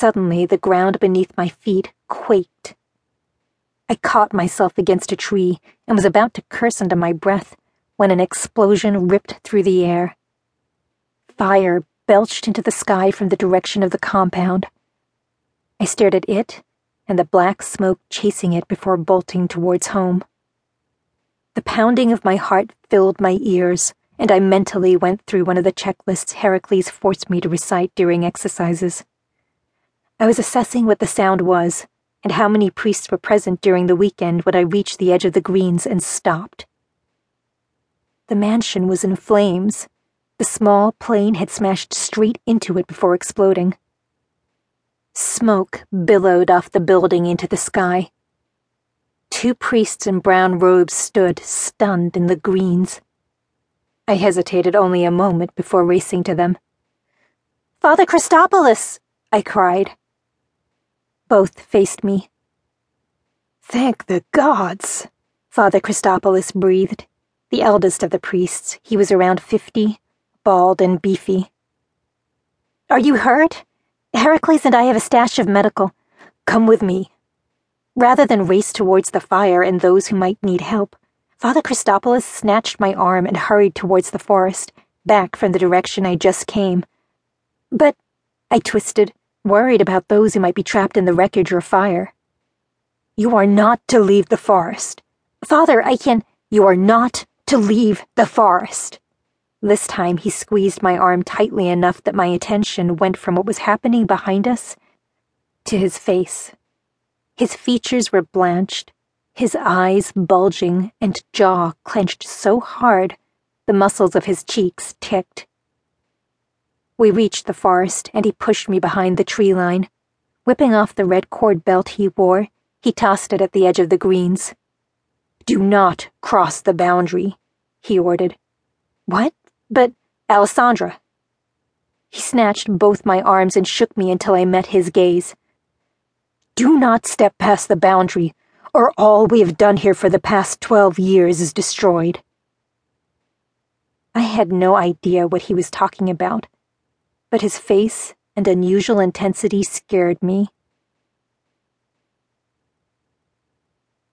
Suddenly, the ground beneath my feet quaked. I caught myself against a tree and was about to curse under my breath when an explosion ripped through the air. Fire belched into the sky from the direction of the compound. I stared at it and the black smoke chasing it before bolting towards home. The pounding of my heart filled my ears, and I mentally went through one of the checklists Heracles forced me to recite during exercises. I was assessing what the sound was and how many priests were present during the weekend when I reached the edge of the greens and stopped. The mansion was in flames. The small plane had smashed straight into it before exploding. Smoke billowed off the building into the sky. Two priests in brown robes stood, stunned in the greens. I hesitated only a moment before racing to them. Father Christopoulos! I cried. Both faced me. Thank the gods, Father Christopoulos breathed. The eldest of the priests, he was around fifty, bald and beefy. Are you hurt? Heracles and I have a stash of medical. Come with me. Rather than race towards the fire and those who might need help, Father Christopoulos snatched my arm and hurried towards the forest, back from the direction I just came. But I twisted worried about those who might be trapped in the wreckage or fire. You are not to leave the forest. Father, I can. You are not to leave the forest. This time he squeezed my arm tightly enough that my attention went from what was happening behind us to his face. His features were blanched, his eyes bulging, and jaw clenched so hard the muscles of his cheeks ticked. We reached the forest, and he pushed me behind the tree line. Whipping off the red cord belt he wore, he tossed it at the edge of the greens. Do not cross the boundary, he ordered. What? But, Alessandra. He snatched both my arms and shook me until I met his gaze. Do not step past the boundary, or all we have done here for the past twelve years is destroyed. I had no idea what he was talking about but his face and unusual intensity scared me.